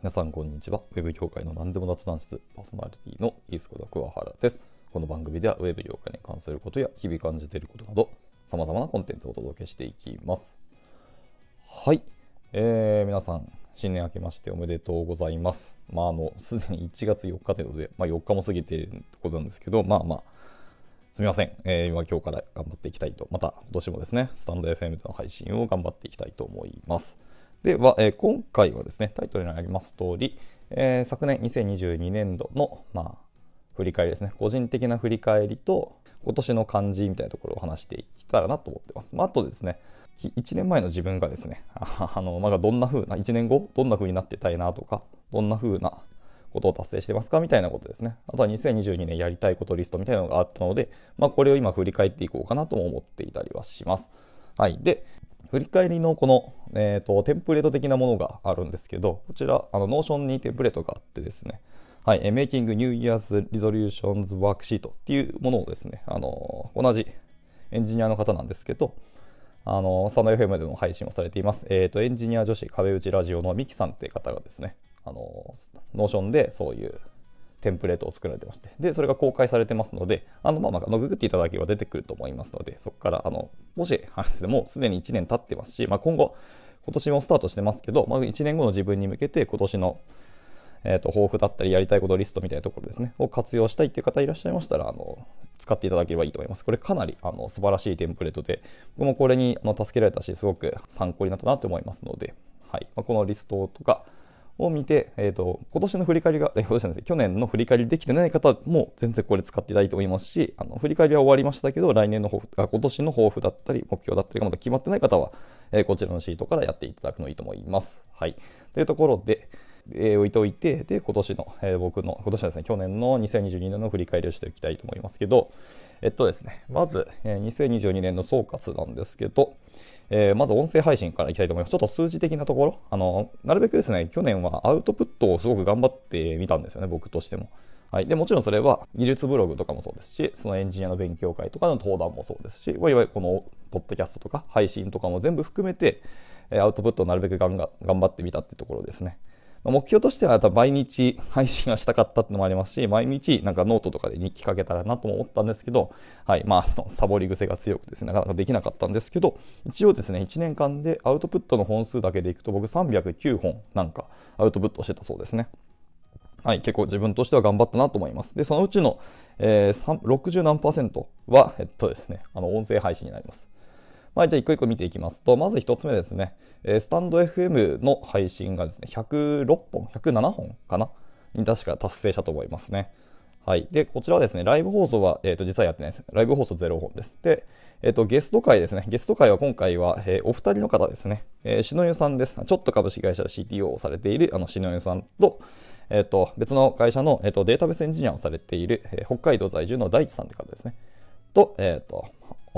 皆さんこんにちは。ウェブ業界の何でも雑談室パーソナリティのイースコダ桑原です。この番組ではウェブ業界に関することや日々感じていることなど様々なコンテンツをお届けしていきます。はい。えー、皆さん、新年明けましておめでとうございます。まあ、あの、すでに1月4日ということで、まあ、4日も過ぎていることなんですけど、まあまあ、すみません。えー、今今日から頑張っていきたいと、また今年もですね、スタンド FM での配信を頑張っていきたいと思います。では、えー今回はですね、タイトルにあります通り、えー昨年2022年度の、まあ、振り返りですね、個人的な振り返りと、今年の漢字みたいなところを話していけたらなと思ってます。まあ、あとですね、1年前の自分がですね、あの、まあ、どんな風な、1年後、どんな風になってたいなとか、どんな風なことを達成してますかみたいなことですね。あとは2022年やりたいことリストみたいなのがあったので、まあ、これを今振り返っていこうかなとも思っていたりはします。はい。で、振り返りのこの、えー、とテンプレート的なものがあるんですけど、こちら、あの、 Notion にテンプレートがあってですね、はい、えー Making New Year's Resolutions Worksheet っていうものをですね、あの同じエンジニアの方なんですけど、あのスタンド FM での配信をされています、えー、とエンジニア女子壁打ちラジオのミキさんっていう方がですね、あの Notion でそういうテンプレートを作られてまして、で、それが公開されてますので、あの、まあ、まあ、のググっていただければ出てくると思いますので、そこから、あの、もし、もうすでに1年経ってますし、まあ、今後、今年もスタートしてますけど、まあ、1年後の自分に向けて、今年の、えー、と抱負だったりやりたいことリストみたいなところですねを活用したいっていう方いらっしゃいましたらあの使っていただければいいと思います。これかなりあの素晴らしいテンプレートで僕もこれにあの助けられたしすごく参考になったなと思いますので、はい。まあ、このリストとかを見て、えー、と今年の振り返りが、え今年なんです去年の振り返りできてない方も全然これ使っていただいてもいますし、あの振り返りは終わりましたけど、来年の抱負あ今年の抱負だったり、目標だったりがまだ決まってない方は、えーこちらのシートからやっていただくのいいと思います。はい。というところで、えー置いておいて、で、今年の、えー僕の、今年ですね、去年の2022年の振り返りをしていきたいと思いますけど、えっとですね、まず、えー2022年の総括なんですけど、えーまず音声配信からいきたいと思います。ちょっと数字的なところ、あの、なるべくですね、去年はアウトプットをすごく頑張ってみたんですよね、僕としても。はい、でもちろんそれは技術ブログとかもそうですし、そのエンジニアの勉強会とかの登壇もそうですし、いわゆるこのポッドキャストとか配信とかも全部含めて、アウトプットをなるべくがんが頑張ってみたっていうところですね。目標としては毎日配信はしたかったってのもありますし、毎日なんかノートとかで日記かけたらなと思ったんですけど、はい、まあ、サボり癖が強くですね、なかなかできなかったんですけど、一応ですね、1年間でアウトプットの本数だけでいくと僕309本なんかアウトプットしてたそうですね。はい、結構自分としては頑張ったなと思います。で、そのうちの、えー、60何パーセントは、えっとですね、あの、音声配信になります。まあ、じゃあ一個一個見ていきますと、まず一つ目ですね、えスタンド FM の配信がですね、106本、107本かな？に確か達成したと思いますね。はい。で、こちらはですね、ライブ放送は、えっ、と、実はやってないです。ライブ放送0本です。で、えっ、と、ゲスト会ですね。ゲスト会は今回は、えーお二人の方ですね。えー、篠湯さんです。ちょっと株式会社 CTO をされている、あの、篠湯さんと、えっ、と、別の会社の、えっ、と、データベースエンジニアをされている、え北海道在住の大地さんって方ですね。と、えっ、と、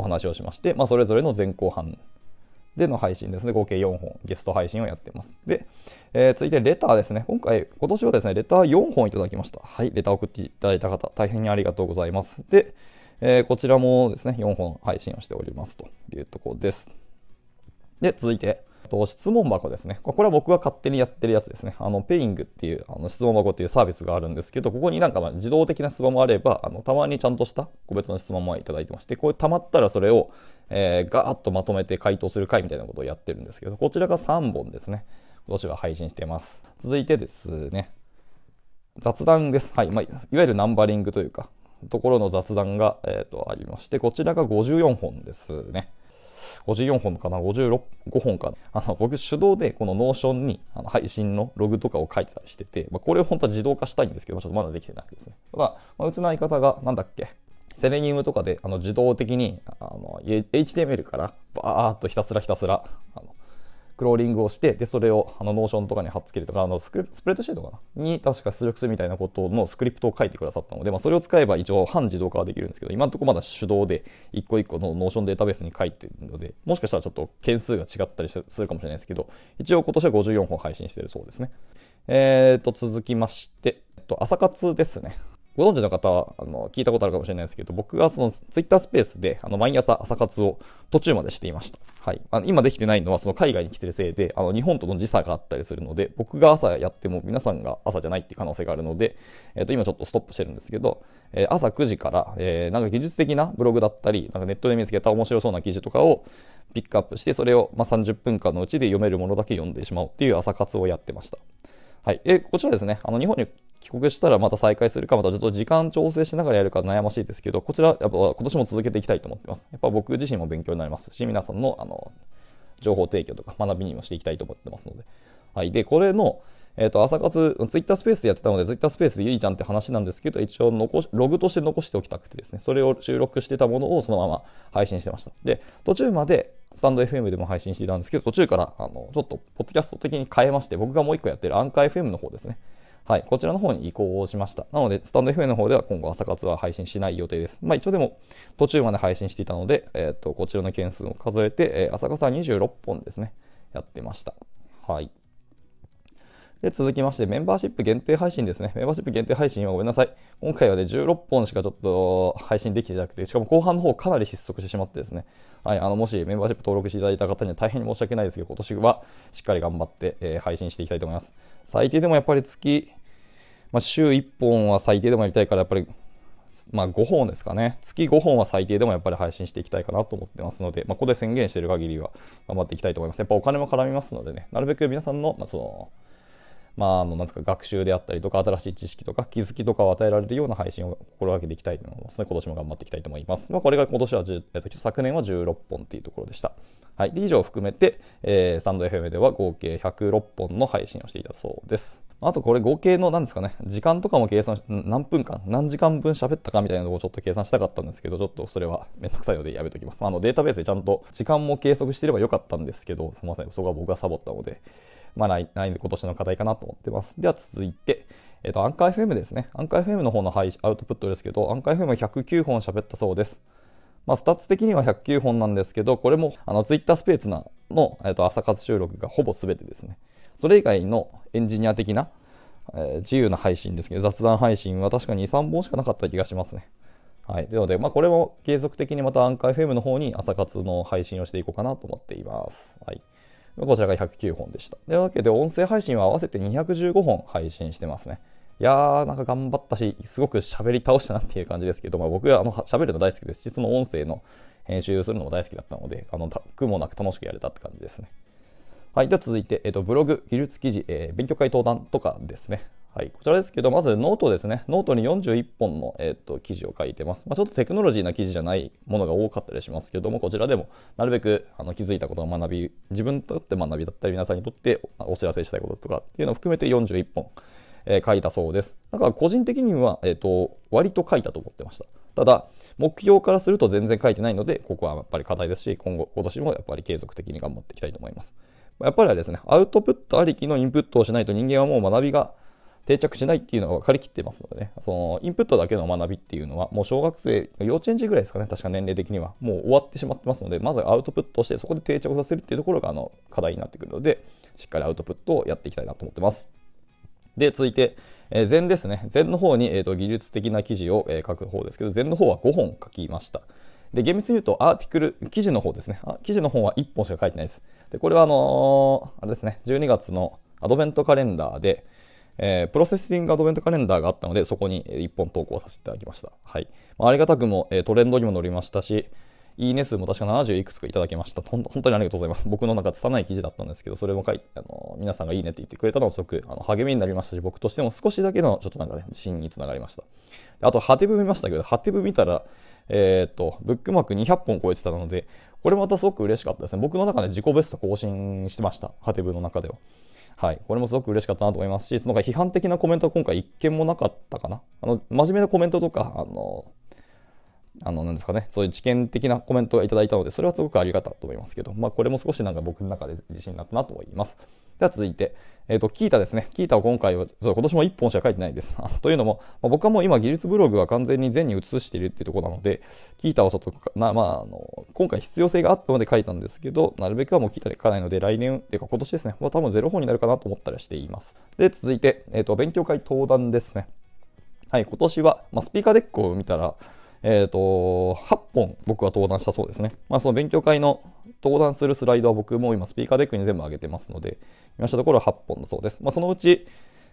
お話をしまして、まあ、それぞれの前後半での配信ですね、合計4本、ゲスト配信をやってます。で、えー続いてレターですね。今回、今年はですね、レター4本いただきました。はい、レター送っていただいた方、大変にありがとうございます。で、えーこちらもですね、4本配信をしておりますというところです。で、続いて、と質問箱ですね。これは僕が勝手にやってるやつですね。あの、ペイングっていうあの質問箱っていうサービスがあるんですけど、ここになんかま自動的な質問もあれば、あのたまにちゃんとした個別の質問もいただいてまして、これ溜まったらそれを、えーガーッとまとめて回答する回みたいなことをやってるんですけど、こちらが3本ですね。今年は配信してます。続いてですね、雑談です。はい。まあ、いわゆるナンバリングというか、ところの雑談が、えー、とありまして、こちらが54本ですね。54本かな、56 5本かな。あの僕、手動でこの Notion にあの配信のログとかを書いてたりしてて、まあ、これを本当は自動化したいんですけど、ちょっとまだできてないですね。ただ、まあ、うちの相方が、なんだっけ、 Selenium とかであの自動的にあの HTML からバーっとひたすらひたすらあのクローリングをして、で、それをあの Notion とかに貼っつけるとか、あのスプレッドシートかな？に確か出力するみたいなことのスクリプトを書いてくださったので、まあ、それを使えば一応半自動化はできるんですけど、今のところまだ手動で一個一個の Notion データベースに書いてるので、もしかしたらちょっと件数が違ったりするかもしれないですけど、一応今年は54本配信してるそうですね。えーと、続きまして、えっと、朝活ですね。ご存知の方はあの聞いたことあるかもしれないですけど、僕がそのツイッタースペースであの毎朝朝活を途中までしていました。はい。あの今できてないのはその海外に来てるせいで、あの日本との時差があったりするので、僕が朝やっても皆さんが朝じゃないっていう可能性があるので、え、ー、と今ちょっとストップしてるんですけど、えー、朝9時から、えー、なんか技術的なブログだったり、なんかネットで見つけた面白そうな記事とかをピックアップして、それをま30分間のうちで読めるものだけ読んでしまおうっていう朝活をやってました。はい。え、こちらですね、あの日本に帰国したらまた再開するか、またちょっと時間調整しながらやるか悩ましいですけど、こちら、やっぱ今年も続けていきたいと思ってます。やっぱ僕自身も勉強になりますし、皆さんのあの情報提供とか学びにもしていきたいと思ってますので。はい。で、これの、えっ、ー、と、朝活、ツイッタースペースでやってたので、ツイッタースペースでいいじゃんって話なんですけど、一応残し、ログとして残しておきたくてですね、それを収録してたものをそのまま配信してました。で、途中まで、スタンド FM でも配信していたんですけど、途中から、あの、ちょっと、ポッドキャスト的に変えまして、僕がもう一個やってるアンカー FM の方ですね。はい、こちらの方に移行をしました。なので、スタンド FM の方では今後朝活は配信しない予定です。まあ一応でも途中まで配信していたので、えっ、ー、と、こちらの件数を数えて、えー、朝活は26本ですね、やってました。はい。で、続きまして、メンバーシップ限定配信ですね。メンバーシップ限定配信はごめんなさい。今回はね、16本しかちょっと配信できてなくて、しかも後半の方かなり失速してしまってですね。はい、あの、もしメンバーシップ登録していただいた方には大変申し訳ないですけど、今年はしっかり頑張って、えー、配信していきたいと思います。最低でもやっぱり月、まあ、週1本は最低でもやりたいから、やっぱり、まあ、5本ですかね。月5本は最低でもやっぱり配信していきたいかなと思ってますので、まあ、ここで宣言している限りは頑張っていきたいと思います。やっぱお金も絡みますのでね、なるべく皆さんの、まあ、その、まあ、あの、なんか、学習であったりとか、新しい知識とか、気づきとかを与えられるような配信を心がけていきたいと思いますね。今年も頑張っていきたいと思います。まあ、これが今年は、えっと、昨年は16本っていうところでした。はい。以上を含めて、えー、スタンド FM では合計106本の配信をしていたそうです。あとこれ合計の何ですかね、時間とかも計算し、何分間、何時間分喋ったかみたいなのをちょっと計算したかったんですけど、ちょっとそれはめんどくさいのでやめときます。あのデータベースでちゃんと時間も計測してればよかったんですけど、すみません、そこは僕がサボったので、まあない、で今年の課題かなと思ってます。では続いて、えっ、ー、と、アンカー FM ですね。アンカー FM の方の配アウトプットですけど、アンカー FM は109本喋ったそうです。まあ、 stats 的には109本なんですけど、これも、あの、ツイッタースペースの、えっ、ー、と、朝活収録がほぼ全てですね。それ以外のエンジニア的な、えー、自由な配信ですけど、雑談配信は確かに2、3本しかなかった気がしますね。はい。なので、まあ、これも継続的にまたアンカー FM の方に朝活の配信をしていこうかなと思っています。はい。こちらが109本でした。というわけで、音声配信は合わせて215本配信してますね。いやー、なんか頑張ったし、すごく喋り倒したなっていう感じですけど、まあ、僕はあの喋るの大好きですし、その音声の編集するのも大好きだったので、あの苦もなく楽しくやれたって感じですね。はい。では続いて、えっ、と、ブログ、技術記事、えー、勉強会登壇とかですね。はい。こちらですけど、まずノートですね。ノートに41本の、えっ、と、記事を書いてます。まあ、ちょっとテクノロジーな記事じゃないものが多かったりしますけども、こちらでもなるべくあの気づいたことを学び、自分にとって学びだったり、皆さんにとってお知らせしたいこととかっていうのを含めて41本、えー、書いたそうです。だから個人的には、えっ、と、割と書いたと思ってました。ただ、目標からすると全然書いてないので、ここはやっぱり課題ですし、今後、今年もやっぱり継続的に頑張っていきたいと思います。やっぱりですね、アウトプットありきのインプットをしないと人間はもう学びが定着しないっていうのが分かりきってますのでね、そのインプットだけの学びっていうのは、もう小学生、幼稚園児ぐらいですかね、確か年齢的には、もう終わってしまってますので、まずアウトプットして、そこで定着させるっていうところがあの課題になってくるので、しっかりアウトプットをやっていきたいなと思ってます。で、続いて、えー、 Zenn ですね。 Zenn の方に、えーと、技術的な記事を、えー、書く方ですけど、 Zenn の方は5本書きました。で、厳密に言うと、 article、記事の方ですね。あ記事の方は1本しか書いてないです。で、これはあのー、あれですね、12月のアドベントカレンダーで、えー、 Processing アドベントカレンダーがあったので、そこに1本投稿させていただきました。はい。まあ、ありがたくも、えー、トレンドにも乗りましたし、いいね数も確か70いくつかいただきました。本当にありがとうございます。僕のなんか拙い記事だったんですけど、それも書い、あの皆さんがいいねって言ってくれたのはすごくあの励みになりましたし、僕としても少しだけのちょっとなんかね、自信につながりました。あと、ハテブ見ましたけど、ハテブ見たら、えっ、と、ブックマーク200本超えてたので、これまたすごく嬉しかったですね。僕の中で自己ベスト更新してました。ハテブの中では。はい。これもすごく嬉しかったなと思いますし、その批判的なコメントは今回一件もなかったかな。あの、真面目なコメントとか、あの、あの、なんですかね、そういう知見的なコメントをいただいたので、それはすごくありがたと思いますけど、まあ、これも少しなんか僕の中で自信になったなと思います。では続いて、えっ、ー、と、キータですね。キータを今回は、そう今年も1本しか書いてないです。というのも、まあ、僕はもう今技術ブログは完全に全に移しているっていうところなので、キータはちょっと、なまあ、あの、今回必要性があったので書いたんですけど、なるべくはもうキータで書かないので、来年、っていうか今年ですね、まあ、多分ゼロ本になるかなと思ったりしています。で、続いて、えっ、ー、と、勉強会登壇ですね。はい、今年は、まあ、 Speaker Deck を見たら、えっ、ー、と、8本僕は登壇したそうですね。まあ、その勉強会の登壇するスライドは僕も今 Speaker Deck に全部上げてますので、見ましたところ8本だそうです。まあ、そのうち、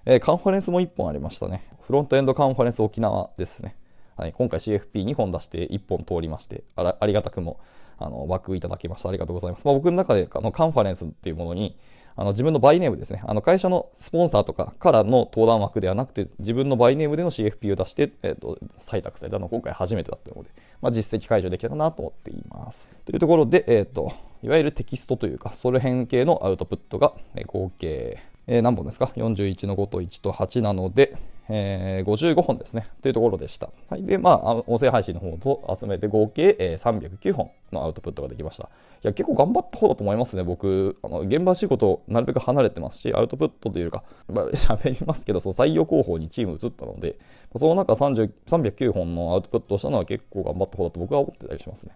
えー、カンファレンスも1本ありましたね。フロントエンドカンファレンス沖縄ですね。はい、今回 CFP2 本出して1本通りましてありがたくもあの枠いただきました。ありがとうございます。まあ、僕の中であのカンファレンスっていうものにあの自分の by name ですね。あの会社のスポンサーとかからの登壇枠ではなくて、自分の by name での CFP を出して、えーと、採択されたのが今回初めてだったので、まあ、実績解除できたかなと思っています。というところで、えーと、いわゆるテキストというか、それ変形のアウトプットが、合計、えー、何本ですか ?41 の5と1と8なので、えー、55本ですね。というところでした。はい。で、まあ、音声配信の方と集めて合計、えー、309本のアウトプットができました。いや、結構頑張った方だと思いますね。僕、あの現場仕事、なるべく離れてますし、アウトプットというか、まあ、喋りますけど、その採用広報にチーム移ったので、その中30 309本のアウトプットをしたのは結構頑張った方だと僕は思ってたりしますね。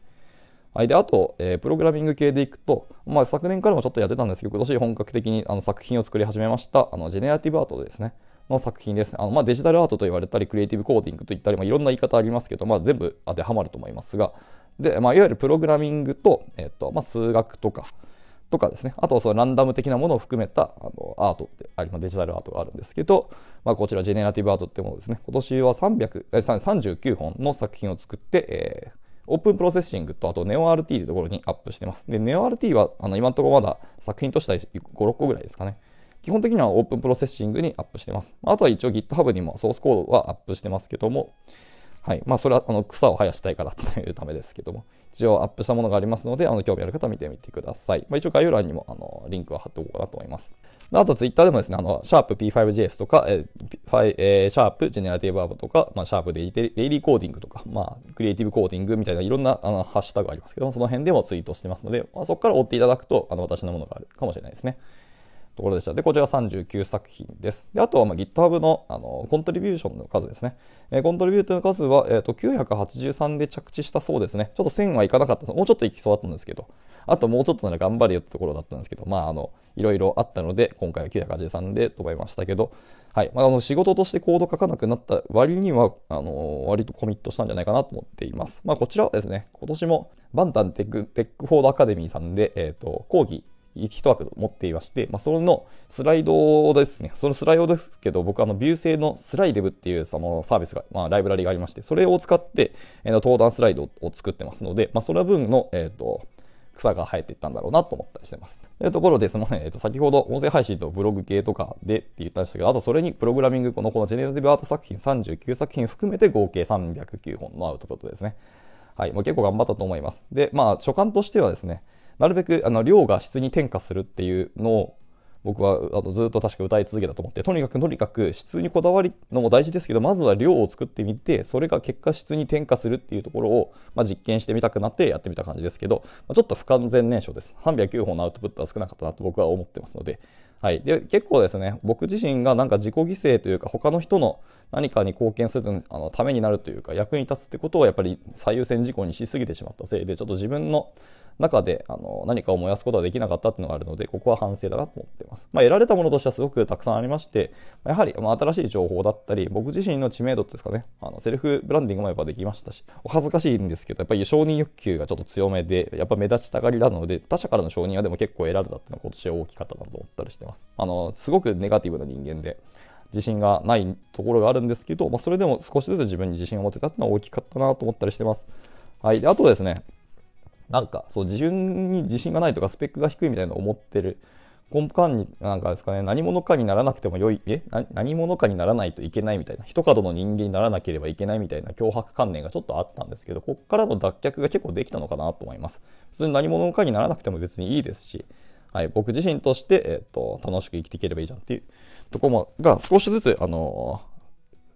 はい、であと、えー、プログラミング系でいくと、まあ、昨年からもちょっとやってたんですけど、今年本格的にあの作品を作り始めました、あのジェネラティブアートですね。の作品です。あのまあ、デジタルアートと言われたり、クリエイティブコーディングといったり、まあ、いろんな言い方ありますけど、まあ、全部当てはまると思いますが、でまあ、いわゆるプログラミングと,、えっとまあ、数学とか、とかですね、あとそのランダム的なものを含めたあのアートってあり、まデジタルアートがあるんですけど、まあ、こちら generative art ってものですね、今年は300 39本の作品を作って、えー、 OpenProcessing とあと NeoRT というところにアップしてます。で、NeoRT はあの今のところまだ作品としては5、6個ぐらいですかね。基本的には OpenProcessing にアップしてます。あとは一応 GitHub にもソースコードはアップしてますけども、はい。まあ、それはあの草を生やしたいからというためですけども、一応アップしたものがありますので、あの興味ある方は見てみてください。まあ、一応概要欄にもあのリンクは貼っておこうかなと思います。あと、ツイッターでもですね、あの、シャープ P5JS とか、えー、えー、シャープ generative art とか、まあ、シャープデイ daily coding とか、まあ、 creative coding みたいないろんなあのハッシュタグがありますけども、その辺でもツイートしてますので、まあ、そこから追っていただくと、あの、私のものがあるかもしれないですね。ところでした。で、こちら39作品です。で、あとはまあ GitHub のあの contribution の数ですね。えー、 contribute の数は、えーと、983で着地したそうですね。ちょっと1000はいかなかったもうちょっといきそうだったんですけど、あともうちょっとなら頑張れよってところだったんですけど、まあ、あの、いろいろあったので、今回は983でと思いましたけど、はい。まあ、あの仕事としてコード書かなくなった割には、あの割とコミットしたんじゃないかなと思っています。まあ、こちらはですね、今年もバンタンテックテックフォードアカデミーさんで、えっ、ー、と、講義一枠持っていまして、まあ、そのスライドですね。そのスライドですけど、僕あのビュー製のスライデブっていうそのサービスが、まあ、ライブラリがありまして、それを使って、えー、登壇スライドを作ってますので、まあ、それ分の、えっ、ー、と、草が生えていったんだろうなと思ったりしてます。というところで、その、えー、と先ほど音声配信とブログ系とかでって言ったんですけど、あとそれにプログラミング、このこのジェネラティブアート作品39作品含めて合計309本のアウトプットですね。はい、もう結構頑張ったと思います。で、まあ、所感としてはですね、なるべくあの量が質に転化するっていうのを僕はあとずっと確か歌い続けたと思ってとにかくとにかく質にこだわりのも大事ですけどまずは量を作ってみてそれが結果質に転化するっていうところを、まあ、実験してみたくなってやってみた感じですけど、まあ、ちょっと不完全燃焼です。309本のアウトプットは少なかったなと僕は思ってますので。はい、で結構ですね僕自身がなんか自己犠牲というか他の人の何かに貢献するあのためになるというか役に立つってことをやっぱり最優先事項にしすぎてしまったせいでちょっと自分の中であの何かを燃やすことができなかったっていうのがあるので、ここは反省だなと思っています。まあ、得られたものとしてはすごくたくさんありまして、やはり、まあ、新しい情報だったり、僕自身の知名度ですかね、あのセルフブランディングもやっぱできましたし、お恥ずかしいんですけど、やっぱり承認欲求がちょっと強めで、やっぱ目立ちたがりなので、他者からの承認はでも結構得られたっていうのは今年は大きかったなと思ったりしてます。あの、すごくネガティブな人間で、自信がないところがあるんですけど、まあ、それでも少しずつ自分に自信を持てたっていうのは大きかったなと思ったりしてます。はい。で、あとですね、なんかそう自分に自信がないとかスペックが低いみたいなのを思ってる。根幹になんかですかね何者かにならなくても良い。え？何者かにならないといけないみたいな。一角の人間にならなければいけないみたいな。脅迫観念がちょっとあったんですけどここからの脱却が結構できたのかなと思います。普通に何者かにならなくても別にいいですし、はい、僕自身として、えーと、楽しく生きていければいいじゃんっていうところもが少しずつ、あの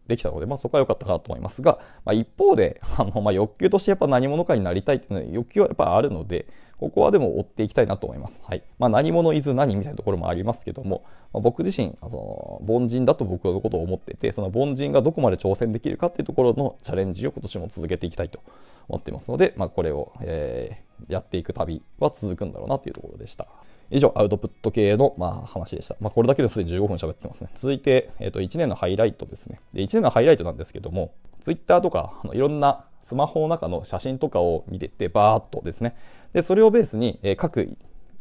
できたので、まあ、そこは良かったかなと思いますが、まあ、一方で、あのまあ、欲求としてやっぱ何者かになりたいっていうのは欲求はやっぱあるので、ここはでも追っていきたいなと思います。はい。まあ、何者いず何みたいなところもありますけども、まあ、僕自身、その、凡人だと僕のことを思ってて、その凡人がどこまで挑戦できるかっていうところのチャレンジを今年も続けていきたいと思っていますので、まあ、これを、えー、やっていく旅は続くんだろうなというところでした。以上、アウトプット系の、まあ、話でした。まあ、これだけですでに15分喋ってますね。続いて、え、ー、と、1年のハイライトですね。で、1年のハイライトなんですけども、Twitter とか、あのいろんなスマホの中の写真とかを見てて、バーっとですね。で、それをベースに、え、各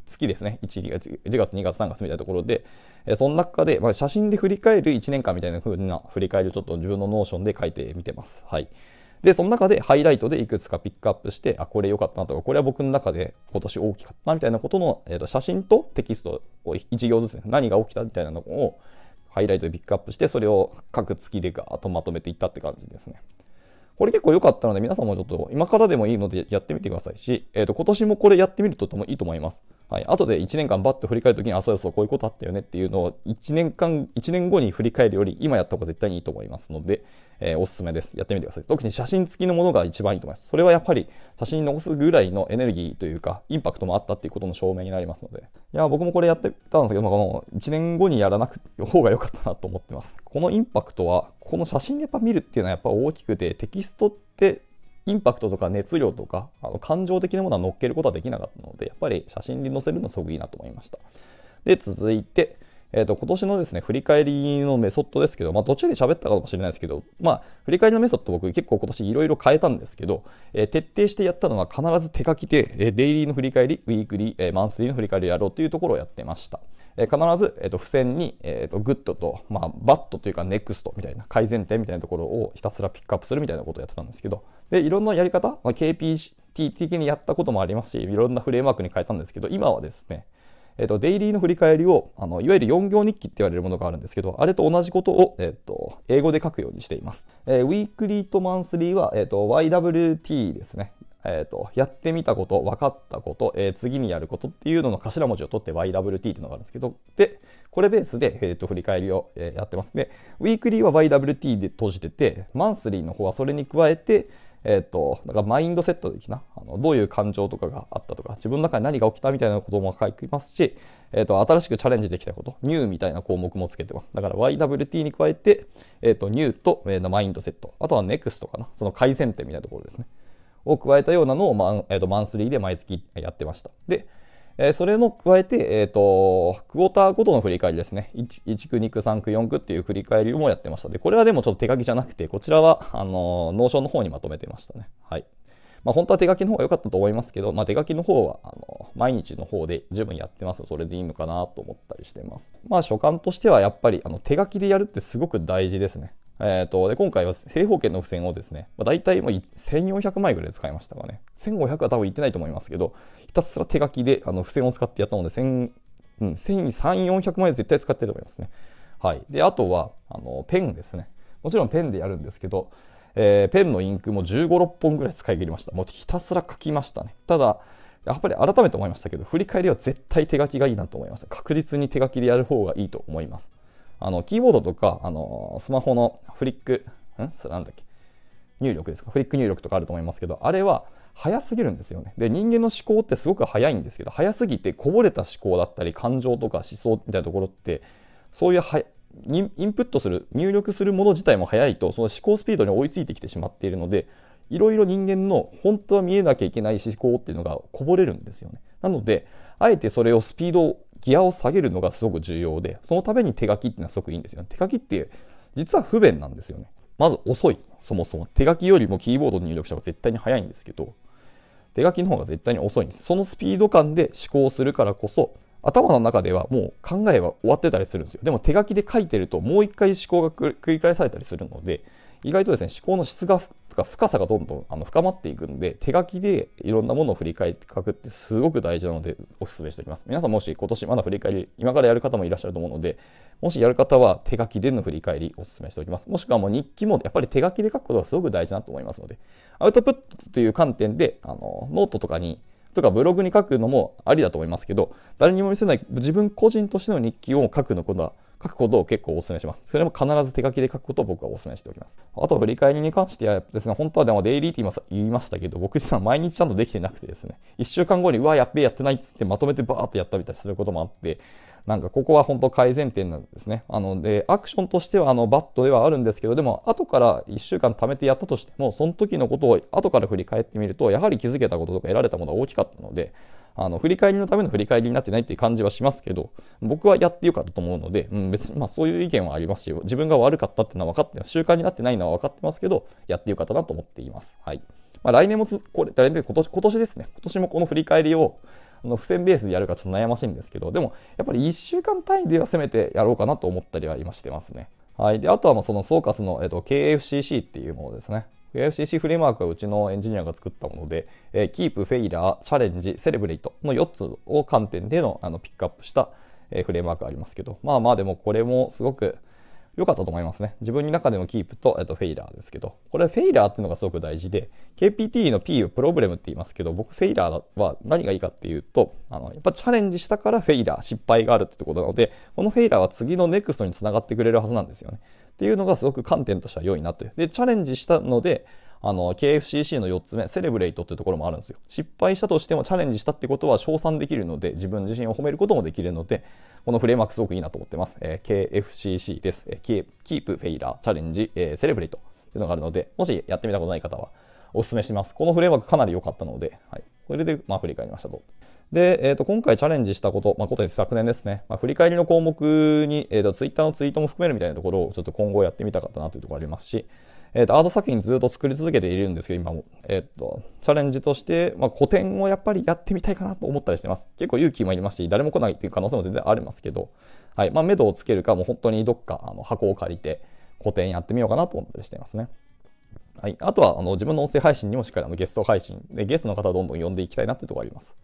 月ですね、1月、1月、2月、3月みたいなところで、え、その中で、まあ、写真で振り返る1年間みたいな風な振り返りをちょっと自分の Notion で書いてみてます。はい。で、その中でハイライトでいくつかピックアップして、あ、これ良かったなとか、これは僕の中で今年大きかったなみたいなことの、えー、と写真とテキストを1行ずつね、何が起きたみたいなのをハイライトでピックアップして、それを各月でガーッとまとめていったって感じですね。これ結構良かったので、皆さんもちょっと今からでもいいのでやってみてくださいし、えっ、ー、と、今年もこれやってみるととてもいいと思います。はい。後で1年間バッと振り返るときに、あ、そうそう、こういうことあったよねっていうのを1年間、1年後に振り返るより、今やった方が絶対にいいと思いますので、えー、おすすめです。やってみてください。特に写真付きのものが一番いいと思います。それはやっぱり写真に残すぐらいのエネルギーというか、インパクトもあったっていうことの証明になりますので。いや、僕もこれやってたんですけど、まあ、この1年後にやらなく方が良かったなと思ってます。このインパクトは、この写真でやっぱ見るっていうのはやっぱ大きくて、テキストってインパクトとか熱量とかあの感情的なものは乗っけることはできなかったので、やっぱり写真に載せるのすごくいいなと思いました。で、続いて、えーと、今年のですね、振り返りのメソッドですけど、まあ、途中で喋ったかもしれないですけど、まあ、振り返りのメソッド僕結構今年いろいろ変えたんですけど、えー、徹底してやったのは必ず手書きで、えー、デイリーの振り返り、ウィークリー、えー、マンスリーの振り返りをやろうというところをやってました。えー、必ず、えーと、付箋に、えーと、 good と、まあ、 bad というか next みたいな改善点みたいなところをひたすらピックアップするみたいなことをやってたんですけどでいろんなやり方、まあ、KPT 的にやったこともありますしいろんなフレームワークに変えたんですけど今はですねえっ、ー、と、デイリーの振り返りを、あの、いわゆる4行日記って言われるものがあるんですけど、あれと同じことを、えっ、ー、と、英語で書くようにしています。えー、ウィークリーとマンスリーは、えっ、と、YWT ですね。えーと、やってみたこと、分かったこと、えー、次にやることっていうのの頭文字を取って YWT っていうのがあるんですけど、で、これベースで、えーと、振り返りを、え、やってます。で、ウィークリーは YWT で閉じてて、マンスリーの方はそれに加えて、えっ、ー、と、だからマインドセット的な、あのどういう感情とかがあったとか、自分の中に何が起きたみたいなことも書きますし、えっ、ー、と、新しくチャレンジできたこと、 new みたいな項目もつけてます。だから YWT に加えて、えっ、ー、と、 new と、えー、マインドセット、あとは NEXT かな、その改善点みたいなところですね。を加えたようなのをマン,、えー、とマンスリーで毎月やってました。で、えー、それの加えて、えっ、ー、と、クォーターごとの振り返りですね。1, 1Q、2Q、3Q、4Q っていう振り返りもやってました。で、これはでもちょっと手書きじゃなくて、こちらは、あの、 Notion の方にまとめてましたね。はい。まあ、本当は手書きの方が良かったと思いますけど、まあ、手書きの方は、あの、毎日の方で十分やってます。それでいいのかなと思ったりしてます。まあ、所感としてはやっぱり、あの、手書きでやるってすごく大事ですね。えーと、で今回は正方形の付箋をですね、まあ、大体もう1400枚ぐらい使いましたかね。1500は多分いってないと思いますけど、ひたすら手書きであの付箋を使ってやったので、1000、うん、1300、400枚絶対使ってると思いますね。はい。で、あとは、あの、ペンですね。もちろんペンでやるんですけど、えー、ペンのインクも15、6本ぐらい使い切りました。もうひたすら書きましたね。ただ、やっぱり改めて思いましたけど、振り返りは絶対手書きがいいなと思いました。確実に手書きでやる方がいいと思います。あの、キーボードとか、あの、スマホのフリック、ん？なんだっけ？入力ですか？フリック入力とかあると思いますけど、あれは早すぎるんですよね。で、人間の思考ってすごく早いんですけど、早すぎてこぼれた思考だったり、感情とか思想みたいなところって、そういうはインプットする、入力するもの自体も早いと、その思考スピードに追いついてきてしまっているので、いろいろ人間の本当は見えなきゃいけない思考っていうのがこぼれるんですよね。なので、あえてそれをスピードギアを下げるのがすごく重要で、そのために手書きっていうのはすごくいいんですよね。手書きって実は不便なんですよね。まず遅い、そもそも。手書きよりもキーボード入力した方が絶対に早いんですけど、手書きの方が絶対に遅いんです。そのスピード感で思考するからこそ、頭の中ではもう考えは終わってたりするんですよ。でも手書きで書いてるともう一回思考が繰り返されたりするので、意外とですね、思考の質が深さがどんどんあの深まっていくんで、手書きでいろんなものを振り返って書くってすごく大事なのでお勧めしておきます。皆さんもし今年まだ振り返り、今からやる方もいらっしゃると思うので、もしやる方は手書きでの振り返りお勧めしておきます。もしくはもう日記もやっぱり手書きで書くことがすごく大事だと思いますので、アウトプットという観点で、あの、ノートとかにとかブログに書くのもありだと思いますけど、誰にも見せない自分個人としての日記を書くのことは書くことを結構お勧めします。それも必ず手書きで書くことを僕はお勧めしておきます。あと、振り返りに関してはですね、本当はでもデイリーって言いましたけど、僕実は毎日ちゃんとできてなくてですね、1週間後に、うわ、やっべえ、やってないってまとめてバーってやったみたいすることもあって、なんかここは本当改善点なんですね。あので、アクションとしてはあのバットではあるんですけど、でも後から1週間貯めてやったとしても、その時のことを後から振り返ってみると、やはり気づけたこととか得られたものが大きかったので、あの振り返りのための振り返りになってないっていう感じはしますけど、僕はやってよかったと思うので、うん、別にまあそういう意見はありますし、自分が悪かったっていうのは分かって習慣になってないのは分かってますけど、やってよかったなと思っています。はい。まあ、来年もつ、これ、来年今年、今年ですね。今年もこの振り返りを、あの付箋ベースでやるかちょっと悩ましいんですけど、でもやっぱり1週間単位ではせめてやろうかなと思ったりは今してますね。はい。で、あとはその総括の、えっと、KFCC っていうものですね。FCC フレームワークはうちのエンジニアが作ったもので、えー、 keep、failure、challenge、celebrate の4つを観点でのあのピックアップした、えー、フレームワークありますけど、まあまあでもこれもすごく、良かったと思いますね。自分の中でもキープと、えっと、 failure ですけど、これ failure っていうのがすごく大事で、KPT の P をプロブレムって言いますけど、僕 failure は何がいいかっていうと、あの、やっぱチャレンジしたから failure、失敗があるってことなので、この failure は次の next につながってくれるはずなんですよね。っていうのがすごく観点としては良いなという。で、チャレンジしたので、あの、KFCC の4つ目、 celebrate っていうところもあるんですよ。失敗したとしてもチャレンジしたってことは称賛できるので、自分自身を褒めることもできるので、このフレームワークすごくいいなと思ってます。えー、KFCC です。えー、 keep、failure、challenge、えー、 celebrate っていうのがあるので、もしやってみたことない方はお勧めします。このフレームワークかなり良かったので、はい。これで、まあ、振り返りましたと。で、えー、と今回チャレンジしたこと、まあ、ことに昨年ですね、まあ、振り返りの項目に、えー、とツイッターのツイートも含めるみたいなところをちょっと今後やってみたかったなというところありますし、えー、とアート作品ずっと作り続けているんですけど、今も。えっ、ー、と、チャレンジとして、まあ、古典をやっぱりやってみたいかなと思ったりしてます。結構勇気もいりますし、誰も来ないっていう可能性も全然ありますけど、はい。まあ、目処をつけるか、もう本当にどっかあの箱を借りて、古典やってみようかなと思ったりしていますね。はい。あとは、あの、自分の音声配信にもしっかりあのゲスト配信で、ゲストの方をどんどん呼んでいきたいなっていうところがあります。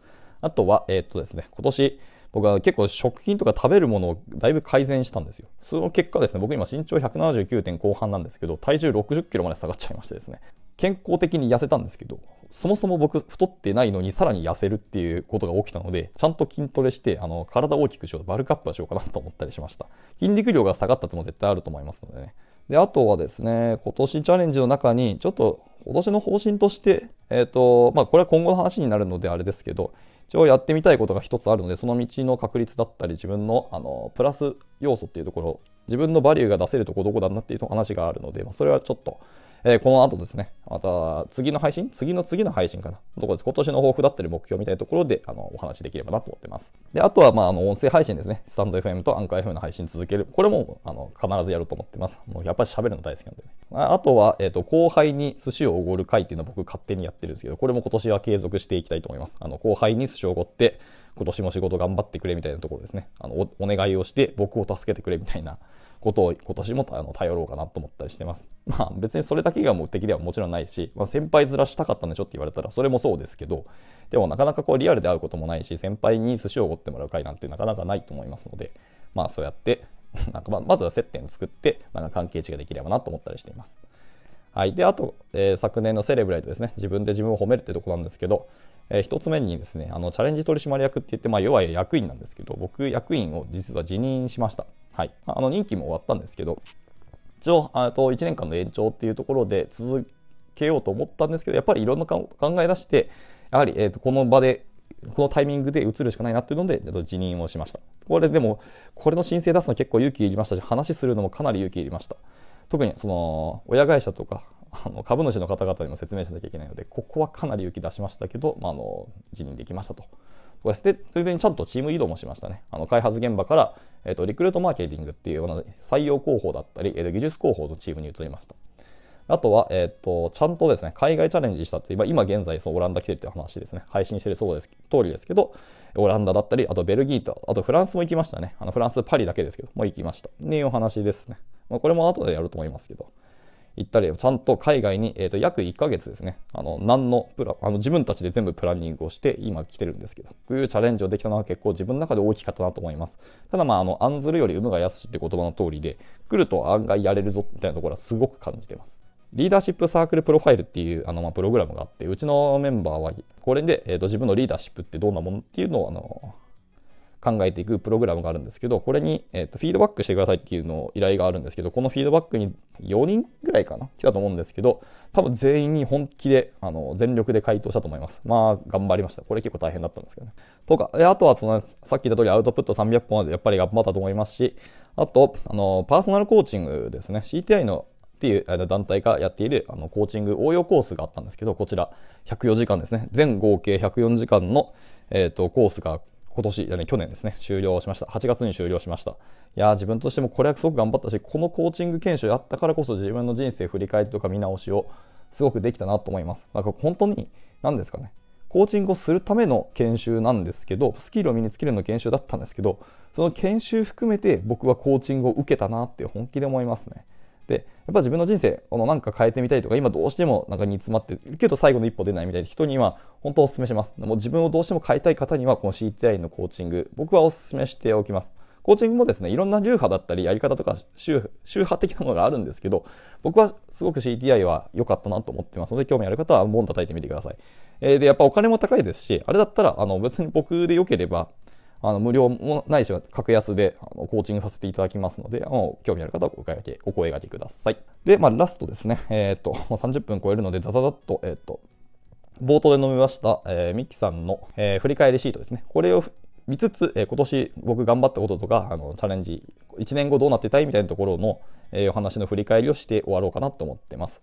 あとは、えー、っとですね、今年、僕は結構食品とか食べるものをだいぶ改善したんですよ。その結果ですね、僕今身長179点後半なんですけど、体重60キロまで下がっちゃいましてですね、健康的に痩せたんですけど、そもそも僕太ってないのにさらに痩せるっていうことが起きたので、ちゃんと筋トレして、あの、体を大きくしようと、バルクアップしようかなと思ったりしました。筋肉量が下がったっても絶対あると思いますのでね。で、あとはですね、今年チャレンジの中に、ちょっと今年の方針として、えっ、ー、と、まあこれは今後の話になるのであれですけど、一応やってみたいことが一つあるので、その道の確率だったり、自分のあのプラス要素っていうところ、自分のバリューが出せるとこどこだなっていう話があるので、まあ、それはちょっと、えー、この後ですね、また次の配信？次の次の配信かな？どこです？今年の抱負だったり目標みたいなところであのお話しできればなと思ってます。で、あとは、まあ、あの音声配信ですね。スタンド FM とアンカー FM の配信続ける。これもあの必ずやると思ってます。もうやっぱり喋るの大好きなんでね。あとは、えっ、ー、と、後輩に寿司をおごる会っていうのを僕勝手にやってるんですけど、これも今年は継続していきたいと思います。あの、後輩に寿司をおごって、今年も仕事頑張ってくれみたいなところですね。あの、お願いをして僕を助けてくれみたいなことを今年もあの頼ろうかなと思ったりしてます。まあ別にそれだけが目的ではもちろんないし、まあ、先輩面したかったんでしょって言われたらそれもそうですけど、でもなかなかこうリアルで会うこともないし、先輩に寿司をおごってもらう会なんてなかなかないと思いますので、まあそうやって なんかまずは接点作って、なんか関係値ができればなと思ったりしています。はい。で、あと、えー、昨年のセレブレイトですね。自分で自分を褒めるってとこなんですけど、えー、一つ目にですね、あの、チャレンジ取締役って言って、まあ、要は役員なんですけど、僕、役員を実は辞任しました。はい。あの、任期も終わったんですけど、一応、あと1年間の延長っていうところで続けようと思ったんですけど、やっぱりいろんな考え出して、やはり、えー、とこの場で、このタイミングで移るしかないなっていうので、辞任をしました。これでも、これの申請出すの結構勇気いりましたし、話するのもかなり勇気いりました。特にその親会社とかあの株主の方々にも説明しなきゃいけないのでここはかなり勇気出しましたけど、まあ、あの辞任できましたと。でついでにちゃんとチーム移動もしましたね。あの開発現場から、えーと、リクルートマーケティングっていうような採用広報だったり、えーと、技術広報のチームに移りました。あとは、えっ、と、ちゃんとですね、海外チャレンジしたって、今今現在そうオランダ来てるって話ですね。配信してるそうです、通りですけど、オランダだったり、あとベルギーと、あとフランスも行きましたね。あのフランス、パリだけですけど、もう行きました。っていうお話ですね。まあ、これも後でやると思いますけど。行ったり、ちゃんと海外に、えー、と約1ヶ月ですね、あの何のプラあの自分たちで全部プランニングをして今来てるんですけど、こういうチャレンジをできたのは結構自分の中で大きかったなと思います。ただまあ、あの案ずるより産むが易しって言葉の通りで、来ると案外やれるぞみたいなところはすごく感じてます。 Leadership Circle Profile っていうあの、まあ、プログラムがあって、うちのメンバーはこれで、えー、と自分のリーダーシップってどんなものっていうのをあの考えていくプログラムがあるんですけど、これに、えーと、フィードバックしてくださいっていうのを依頼があるんですけど、このフィードバックに4人ぐらいかな？来たと思うんですけど、多分全員に本気で、あの、全力で回答したと思います。まあ、頑張りました。これ結構大変だったんですけどね。とか、あとはその、さっき言った通りアウトプット300本までやっぱり頑張ったと思いますし、あと、あの、パーソナルコーチングですね。CTI のっていう団体がやっているあのコーチング応用コースがあったんですけど、こちら104時間ですね。全合計104時間の、えーと、コースが今年、ね、去年ですね、終了しました。8月に終了しました。いや自分としてもこれはすごく頑張ったし、このコーチング研修あったからこそ自分の人生振り返りとか見直しをすごくできたなと思います。なんか本当に、何ですかね。コーチングをするための研修なんですけど、スキルを身につけるの研修だったんですけど、その研修含めて僕はコーチングを受けたなって本気で思いますね。でやっぱ自分の人生このなんか変えてみたいとか今どうしてもなんか煮詰まってるけど最後の一歩出ないみたいな人には本当お勧めします。もう自分をどうしても変えたい方にはこの CTI のコーチング僕はお勧めしておきます。コーチングもですねいろんな流派だったりやり方とか宗派的なものがあるんですけど僕はすごく CTI は良かったなと思ってますので興味ある方は門叩いてみてください、えー、でやっぱお金も高いですしあれだったらあの別に僕で良ければあの無料もないしは格安であのコーチングさせていただきますので、もう興味ある方はお声掛けお声掛けください。で、まあ、ラストですね。えっ、と、もう30分超えるので、ザザザッと、えっ、と、冒頭で読みました、えー、ミッキーさんの、え、振り返りシートですね。これを見つつ、え、今年僕頑張ったこととか、あのチャレンジ、1年後どうなってたいみたいなところの、え、お話の振り返りをして終わろうかなと思ってます。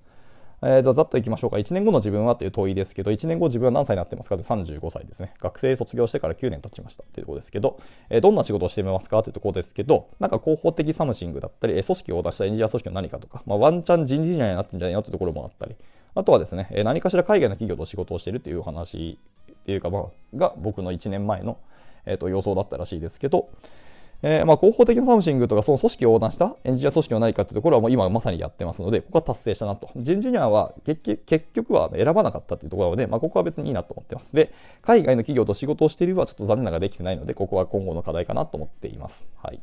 えー、とざっといきましょうか。1年後の自分はという問いですけど、1年後自分は何歳になってますかって35歳ですね。学生卒業してから9年経ちましたっていうところですけど、えー、どんな仕事をしていますかというところですけど、なんか広報的 something だったり、組織を横断したエンジニア組織の何かとか、まあ、ワンチャン人事になってるんじゃないのというところもあったり、あとはですね、え何かしら海外の企業と仕事をしているという話っていうか、まあ、が僕の1年前の、えー、と予想だったらしいですけど、えー、まあ、広報的な something とか、その組織を横断したエンジニア組織の何かというところはもう今まさにやってますので、ここは達成したなと。人事には結局は選ばなかったというところなので、まあ、ここは別にいいなと思ってます。で、海外の企業と仕事をしているはちょっと残念ながらできてないので、ここは今後の課題かなと思っています。はい。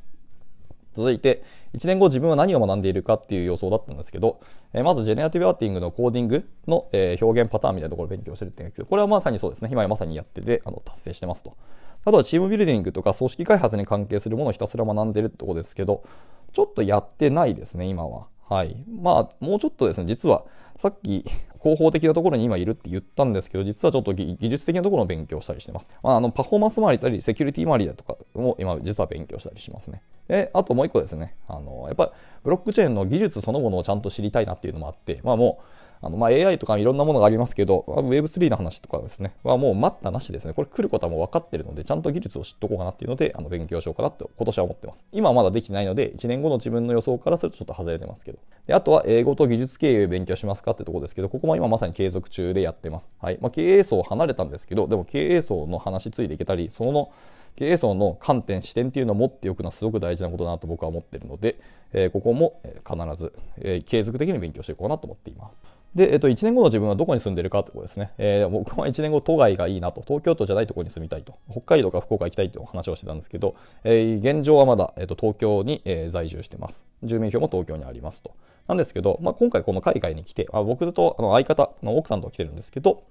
続いて、1年後自分は何を学んでいるかっていう予想だったんですけど、えー、まずジェネラティブアーティングのコーディングの、えー、表現パターンみたいなところを勉強してるっていうんですけど、これはまさにそうですね。今まさにやってて、あの達成してますと。あとはチームビルディングとか組織開発に関係するものをひたすら学んでるってことですけど、ちょっとやってないですね、今は。はい。まあ、もうちょっとですね、実はさっき広報的なところに今いるって言ったんですけど、実はちょっと技術的なところを勉強したりしてます。まあ、あのパフォーマンス周りだったり、セキュリティ周りだとかも今実は勉強したりしますね。で、あともう一個ですね、あの、やっぱりブロックチェーンの技術そのものをちゃんと知りたいなっていうのもあって、まあもう、あのまあ、AI とかいろんなものがありますけど、Web3 の話とかですね、はもう待ったなしですね。これ来ることはもう分かってるので、ちゃんと技術を知っとこうかなっていうので、あの勉強しようかなと今年は思ってます。今はまだできてないので、1年後の自分の予想からするとちょっと外れてますけど。であとは英語と技術経営を勉強しますかってところですけど、ここも今まさに継続中でやってます。はい。まあ、経営層離れたんですけど、でも経営層の話ついていけたり、その経営層の観点、視点っていうのを持っておくのはすごく大事なことだなと僕は思ってるので、えー、ここも必ず、えー、継続的に勉強していこうかなと思っています。で、えっと、1年後の自分はどこに住んでるかってことですね。えー、僕は1年後、都外がいいなと、東京都じゃないところに住みたいと、北海道か福岡行きたいという話をしてたんですけど、えー、現状はまだ、えっと、東京に、えー、在住してます。住民票も東京にありますと。なんですけど、まあ、今回この海外に来て、あ僕とあの相方の奥さんと来てるんですけど、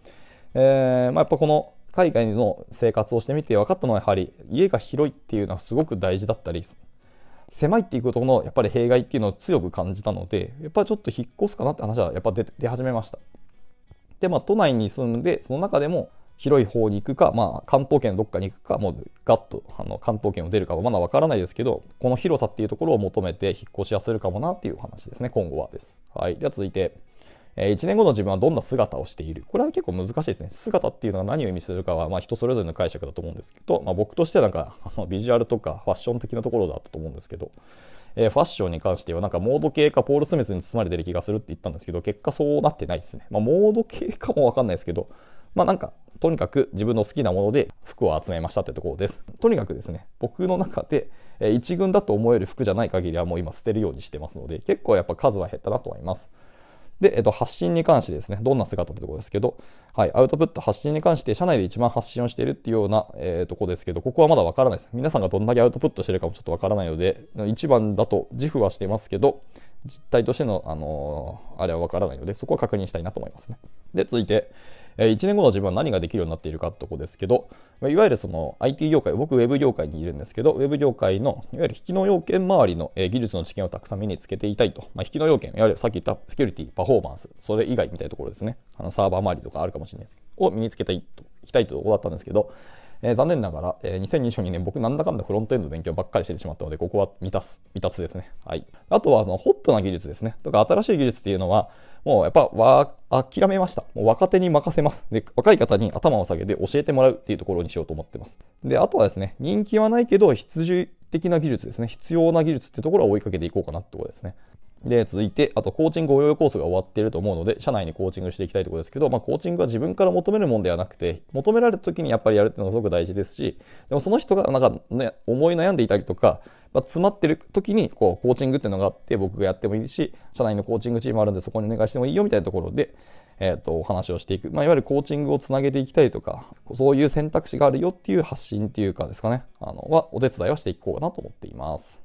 えーまあ、やっぱこの海外の生活をしてみて分かったのはやはり家が広いっていうのはすごく大事だったり狭いっていうことのやっぱり弊害っていうのを強く感じたので、やっぱりちょっと引っ越すかなって話はやっぱ出出始めました。で、まあ都内に住んで、その中でも広い方に行くか、まあ関東圏どっかに行くか、もうガッとあの関東圏を出るかはまだ分からないですけど、この広さっていうところを求めて引っ越しやするかもなっていう話ですね、今後はです。はい。では続いて、え1年後の自分はどんな姿をしているこれは結構難しいですね。姿っていうのが何を意味するかは、まあ、人それぞれの解釈だと思うんですけど、まあ、僕としてはなんかあのビジュアルとかファッション的なところだったと思うんですけど、えー、ファッションに関してはなんかモード系かポール・スミスに包まれてる気がするって言ったんですけど、結果そうなってないですね。まあ、モード系かもわかんないですけど、まあなんか、とにかく自分の好きなもので服を集めましたってところです。とにかくですね、僕の中で、えー、一軍だと思える服じゃない限りはもう今捨てるようにしてますので、結構やっぱ数は減ったなと思います。で、えっと、発信に関してですね、どんな姿ってところですけど、はい、アウトプット、発信に関して、社内で一番発信をしているっていうような、えー、ところですけど、ここはまだわからないです。皆さんがどんだけアウトプットしてるかもちょっとわからないので、一番だと自負はしてますけど、実態としての、あのー、あれはわからないので、そこは確認したいなと思いますね。で、続いて、え1年後の自分は何ができるようになっているかってとこですけど、いわゆるその IT 業界、僕ウェブ業界にいるんですけど、ウェブ業界のいわゆる引きの要件周りの、え技術の知見をたくさん身につけていたいと。まあ、引きの要件、いわゆるさっき言ったセキュリティ、パフォーマンス、それ以外みたいなところですね。あのサーバー周りとかあるかもしれないですを身につけていきたいところだったんですけど、え、残念ながら、え、2022年僕なんだかんだフロントエンドの勉強ばっかりしてしまったので、ここは未達、未達ですね。はい。あとは、あの、ホットな技術ですね。とか、新しい技術っていうのは、もうやっぱわ諦めました。もう若手に任せます。で、若い方に頭を下げて教えてもらうっていうところにしようと思ってます。で、あとはですね、人気はないけど必需的な技術ですね。必要な技術ってところを追いかけていこうかなってころですね。で、続いて、あと、コーチング応用コースが終わっていると思うので、社内にコーチングしていきたいところですけど、まあ、コーチングは自分から求めるものではなくて、求められた時にやっぱりやるっていうのがすごく大事ですし、でもその人がなんかね、思い悩んでいたりとか、まあ、詰まってる時に、こう、コーチングっていうのがあって、僕がやってもいいし、社内のコーチングチームあるんで、そこにお願いしてもいいよみたいなところで、えっ、ー、と、お話をしていく。まあ、いわゆるコーチングをつなげていきたりとか、そういう選択肢があるよっていう発信っていうかですかね、あの、は、お手伝いをしていこうかなと思っています。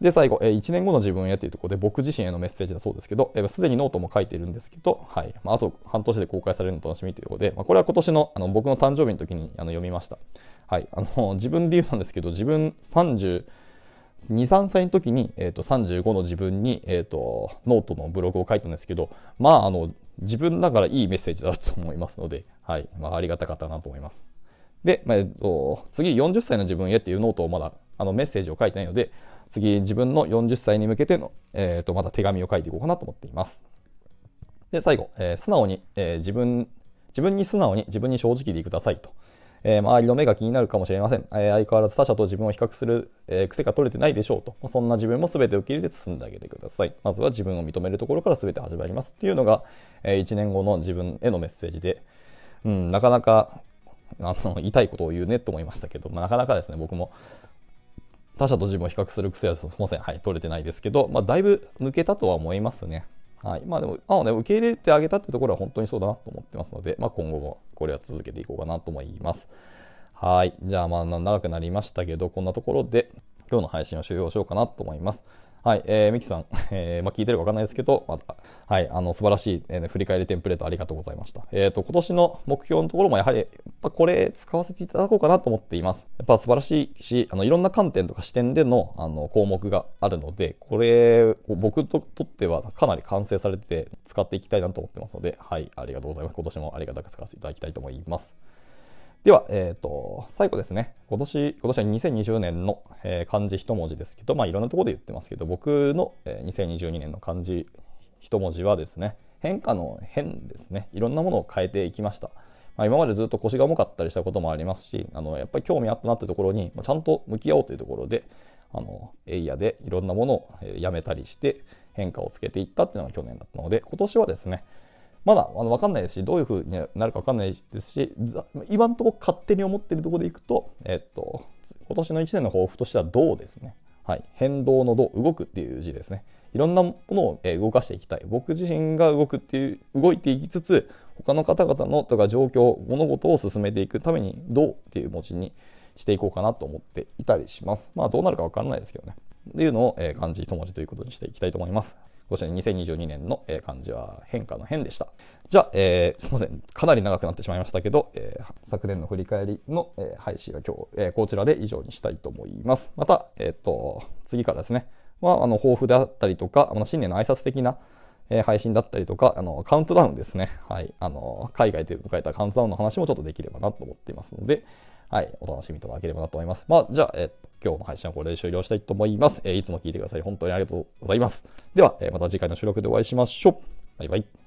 で、最後、え、1年後の自分へというところで、僕自身へのメッセージだそうですけど、す、えー、で、にノートも書いているんですけど、はい。まあ、あと半年で公開されるの楽しみということで、まあ、これは今年のあの僕の誕生日の時にあの読みました。はい。あの、自分で言うなんですけど、自分30、2、3歳の時に、えーと、35の自分に、えーと、ノートのブログを書いたんですけど、まあ、あの、自分ながらいいメッセージだと思いますので、はい。まあ、ありがたかったなと思います。で、まあえっと、次、40歳の自分へっていうノートをまだ、あの、メッセージを書いてないので、次自分の40歳に向けての、えー、とまた手紙を書いていこうかなと思っています。で、最後、えー、素直に、えー、自分、自分に素直に自分に正直でくださいと。えー、周りの目が気になるかもしれません。えー、相変わらず他者と自分を比較する、えー、癖が取れてないでしょうと。そんな自分も全て受け入れて進んであげてください。まずは自分を認めるところから全て始まりますっていうのが、えー、1年後の自分へのメッセージで、うん、なかなかあの痛いことを言うねと思いましたけど、まあ、なかなかですね、僕も他者と自分を比較する癖はすみません、はい、取れてないですけど、まあ、だいぶ抜けたとは思いますね。はい。まあでも、あのね、受け入れてあげたってところは本当にそうだなと思ってますので、まあ今後もこれは続けていこうかなと思います。はい。じゃあまあ長くなりましたけど、こんなところで今日の配信を終了しようかなと思います。はい、えー、ミキさん、えー、まあ、聞いてるかわかんないですけど、また、はい、あの、素晴らしい、えー、振り返りテンプレートありがとうございました。えっ、ー、と、今年の目標のところもやはり、やっぱこれ使わせていただこうかなと思っています。やっぱ素晴らしいし、あの、いろんな観点とか視点での、あの、項目があるので、これ、僕ととってはかなり完成されてて使っていきたいなと思ってますので、はい、ありがとうございます。今年もありがたく使わせていただきたいと思います。では、えっ、ー、と、最後ですね。今年、今年は2020年の、えー、漢字一文字ですけど、まあいろんなところで言ってますけど、僕の、えー、2022年の漢字一文字はですね、変化の変ですね。いろんなものを変えていきました。まあ、今までずっと腰が重かったりしたこともありますし、あの、やっぱり興味あったなってところに、まあ、ちゃんと向き合おうというところで、あの、エイヤでいろんなものをやめたりして変化をつけていったっていうのが去年だったので、今年はですね、まだあの分かんないですし、どういうふうになるか分かんないですし、今のところ勝手に思っているところでいくと、えっと、今年の1年の抱負としてはどうですね。はい。変動の動、動くっていう字ですね。いろんなものを動かしていきたい。僕自身が動くっていう、動いていきつつ、他の方々のとか状況、物事を進めていくために、どうっていう文字にしていこうかなと思っていたりします。まあ、どうなるか分からないですけどね。っていうのを、えー、漢字一文字ということにしていきたいと思います。そして2022年の、え漢字は変化の変でした。じゃあ、えー、すいません。かなり長くなってしまいましたけど、えー、昨年の振り返りの、えー、配信は今日、えー、こちらで以上にしたいと思います。また、えっ、と、次からですね、は、あの、抱負であったりとか、あの新年の挨拶的な、え配信だったりとか、あの、カウントダウンですね。はい。あの、海外で迎えたカウントダウンの話もちょっとできればなと思っていますので、はい、お楽しみいただければなと思います。まあ、じゃあ、え今日の配信はこれで終了したいと思います。えいつも聞いてくださり本当にありがとうございます。では、えまた次回の収録でお会いしましょう。バイバイ。